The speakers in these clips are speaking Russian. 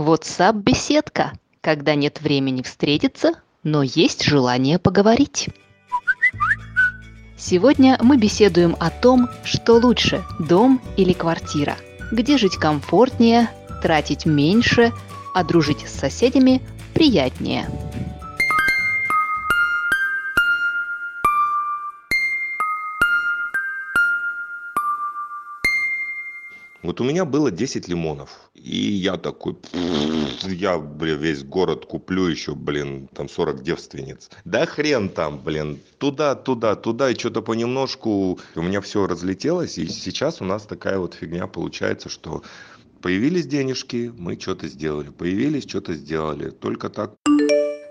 WhatsApp-беседка, когда нет времени встретиться, но есть желание поговорить. Сегодня мы беседуем о том, что лучше – дом или квартира, где жить комфортнее, тратить меньше, а дружить с соседями приятнее. Вот у меня было 10 лимонов. И я такой, я, блин, весь город куплю еще, блин, там 40 девственниц. Да хрен там, блин, туда, туда, туда, и что-то понемножку у меня все разлетелось. И сейчас у нас такая вот фигня получается, что появились денежки, мы что-то сделали. Появились, что-то сделали. Только так.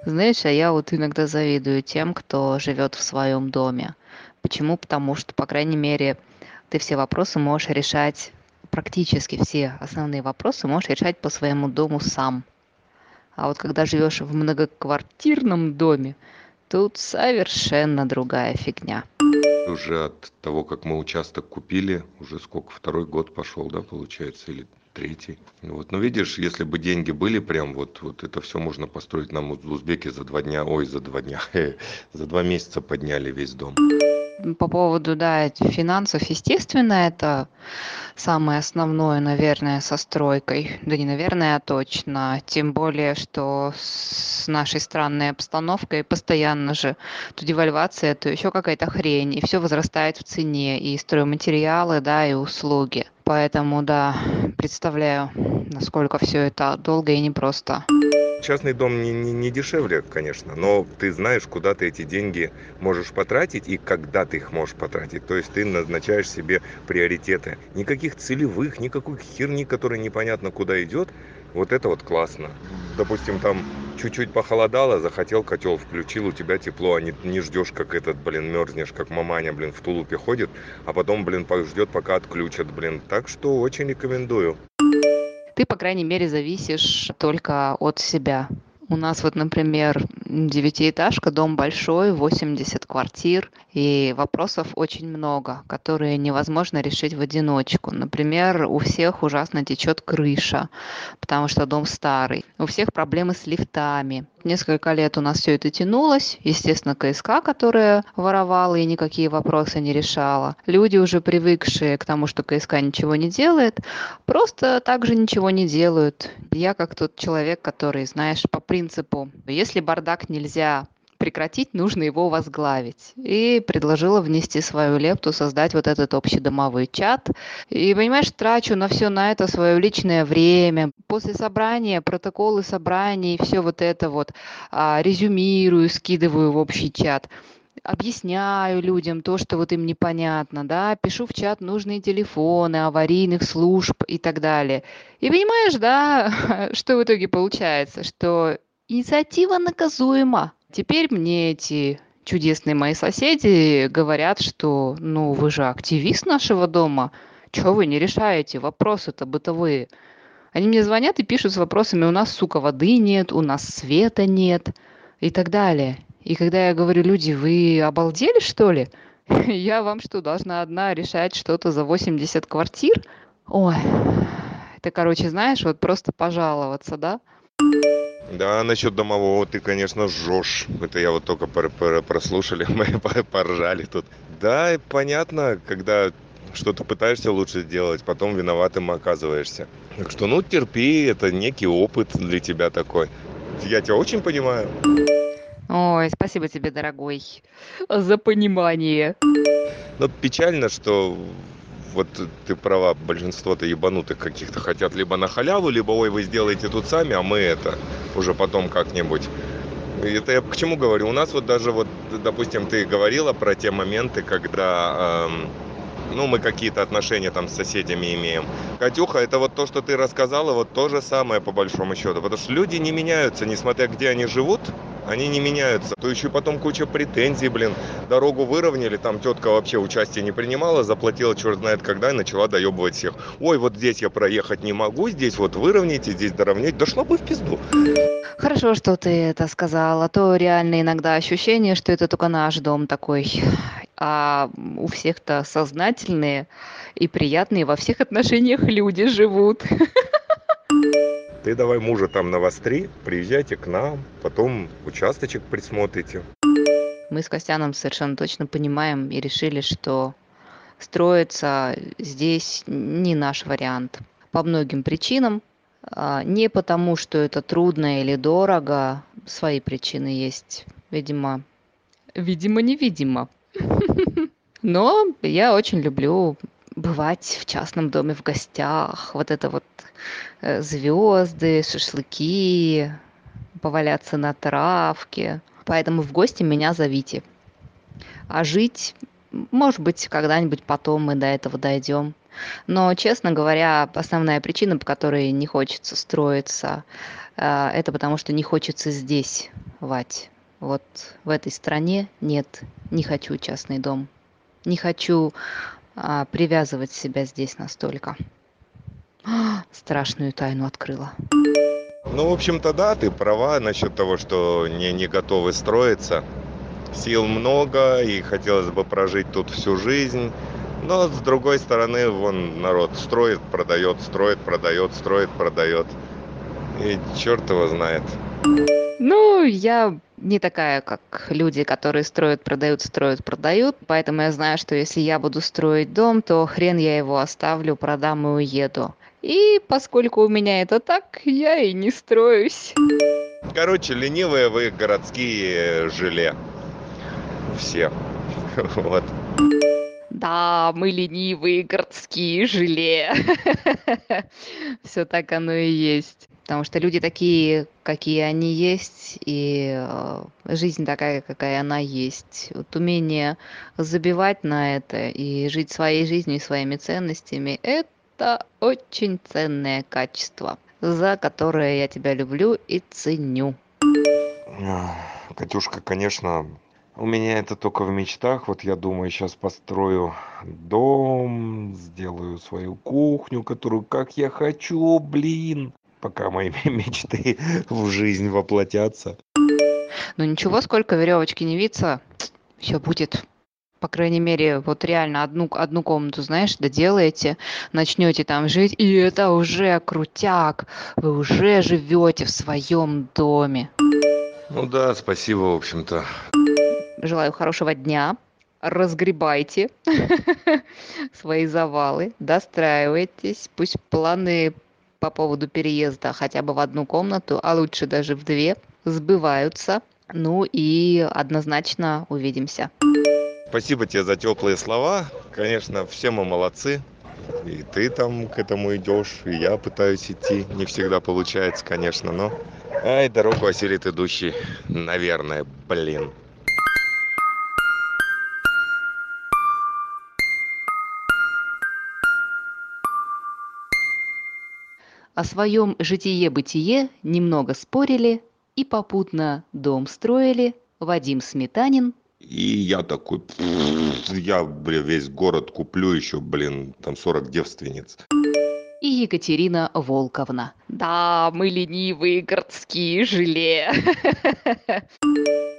Знаешь, а я вот иногда завидую тем, кто живет в своем доме. Почему? Потому что, по крайней мере, ты все вопросы можешь решать практически все основные вопросы можешь решать по своему дому сам. А вот когда живешь в многоквартирном доме, тут совершенно другая фигня. Уже от того, как мы участок купили, уже сколько, второй год пошел, да, получается, или третий. Вот. Но видишь, если бы деньги были прям вот, вот это все можно построить нам в Узбеке за два дня, ой, за два дня, за два месяца подняли весь дом по поводу, да, финансов, естественно, это самое основное, наверное, со стройкой. Да не наверное, а точно. Тем более, что с нашей странной обстановкой постоянно же то девальвация, то еще какая-то хрень, и все возрастает в цене, и стройматериалы, да, и услуги. Поэтому, да, представляю, насколько все это долго и непросто. Частный дом не, не, не дешевле, конечно, но ты знаешь, куда ты эти деньги можешь потратить и когда ты их можешь потратить. То есть ты назначаешь себе приоритеты. Никаких целевых, никакой херни, которая непонятно куда идет. Вот это вот классно. Допустим, там чуть-чуть похолодало, захотел котел включил, у тебя тепло, а не, не ждешь, как этот, блин, мерзнешь, как маманя, блин, в тулупе ходит, а потом, блин, ждет, пока отключат, блин. Так что очень рекомендую ты, по крайней мере, зависишь только от себя. У нас вот, например, девятиэтажка, дом большой, 80 квартир, и вопросов очень много, которые невозможно решить в одиночку. Например, у всех ужасно течет крыша, потому что дом старый. У всех проблемы с лифтами. Несколько лет у нас все это тянулось. Естественно, КСК, которая воровала и никакие вопросы не решала. Люди, уже привыкшие к тому, что КСК ничего не делает, просто также ничего не делают. Я как тот человек, который, знаешь, по принципу, если бардак нельзя прекратить, нужно его возглавить. И предложила внести свою лепту, создать вот этот общедомовой чат. И, понимаешь, трачу на все на это свое личное время. После собрания, протоколы собраний, все вот это вот а, резюмирую, скидываю в общий чат объясняю людям то, что вот им непонятно, да, пишу в чат нужные телефоны аварийных служб и так далее. И понимаешь, да, что в итоге получается, что инициатива наказуема. Теперь мне эти чудесные мои соседи говорят, что ну вы же активист нашего дома, чего вы не решаете вопросы-то бытовые. Они мне звонят и пишут с вопросами, у нас, сука, воды нет, у нас света нет и так далее. И когда я говорю, люди, вы обалдели, что ли? Я вам что, должна одна решать что-то за 80 квартир? Ой, это, короче, знаешь, вот просто пожаловаться, да? Да, насчет домового ты, конечно, жжешь. Это я вот только прослушали, мы поржали тут. Да, понятно, когда что-то пытаешься лучше сделать, потом виноватым оказываешься. Так что, ну, терпи, это некий опыт для тебя такой. Я тебя очень понимаю. Ой, спасибо тебе, дорогой, за понимание. Но печально, что вот ты права, большинство-то ебанутых каких-то хотят либо на халяву, либо ой, вы сделаете тут сами, а мы это уже потом как-нибудь. Это я к чему говорю? У нас вот даже вот, допустим, ты говорила про те моменты, когда эм, ну, мы какие-то отношения там с соседями имеем. Катюха, это вот то, что ты рассказала, вот то же самое по большому счету. Потому что люди не меняются, несмотря где они живут, они не меняются. То еще потом куча претензий, блин. Дорогу выровняли, там тетка вообще участия не принимала, заплатила черт знает когда и начала доебывать всех. Ой, вот здесь я проехать не могу, здесь вот выровняйте, здесь доровнять. Дошло бы в пизду. Хорошо, что ты это сказала. А то реально иногда ощущение, что это только наш дом такой. А у всех-то сознательные и приятные во всех отношениях люди живут. Ты давай мужа там навостри, приезжайте к нам, потом участочек присмотрите. Мы с Костяном совершенно точно понимаем и решили, что строиться здесь не наш вариант. По многим причинам. А, не потому, что это трудно или дорого. Свои причины есть. Видимо, видимо, невидимо. Но я очень люблю бывать в частном доме в гостях. Вот это вот э, звезды, шашлыки, поваляться на травке. Поэтому в гости меня зовите. А жить, может быть, когда-нибудь потом мы до этого дойдем. Но, честно говоря, основная причина, по которой не хочется строиться, э, это потому что не хочется здесь, Вать. Вот в этой стране нет, не хочу частный дом. Не хочу а, привязывать себя здесь настолько. Страшную тайну открыла. Ну, в общем-то, да, ты права насчет того, что не, не готовы строиться. Сил много, и хотелось бы прожить тут всю жизнь. Но, с другой стороны, вон народ строит, продает, строит, продает, строит, продает. И черт его знает. Ну, я не такая, как люди, которые строят, продают, строят, продают. Поэтому я знаю, что если я буду строить дом, то хрен я его оставлю, продам и уеду. И поскольку у меня это так, я и не строюсь. Короче, ленивые вы городские желе. Все. Вот. Да, мы ленивые городские желе. Все так оно и есть потому что люди такие, какие они есть, и э, жизнь такая, какая она есть. Вот умение забивать на это и жить своей жизнью и своими ценностями – это очень ценное качество, за которое я тебя люблю и ценю. Катюшка, конечно, у меня это только в мечтах. Вот я думаю, сейчас построю дом, сделаю свою кухню, которую как я хочу, блин пока мои мечты в жизнь воплотятся. Ну ничего, сколько веревочки не виться, все будет. По крайней мере, вот реально одну, одну комнату, знаешь, доделаете, начнете там жить, и это уже крутяк. Вы уже живете в своем доме. Ну да, спасибо, в общем-то. Желаю хорошего дня. Разгребайте свои завалы, достраивайтесь, пусть планы по поводу переезда хотя бы в одну комнату, а лучше даже в две, сбываются. Ну и однозначно увидимся. Спасибо тебе за теплые слова. Конечно, все мы молодцы. И ты там к этому идешь, и я пытаюсь идти. Не всегда получается, конечно, но... Ай, дорогу осилит идущий. Наверное, блин. О своем житие-бытие немного спорили и попутно дом строили Вадим Сметанин и я такой, я, блин, весь город куплю еще, блин, там 40 девственниц. И Екатерина Волковна. Да, мы ленивые городские желе.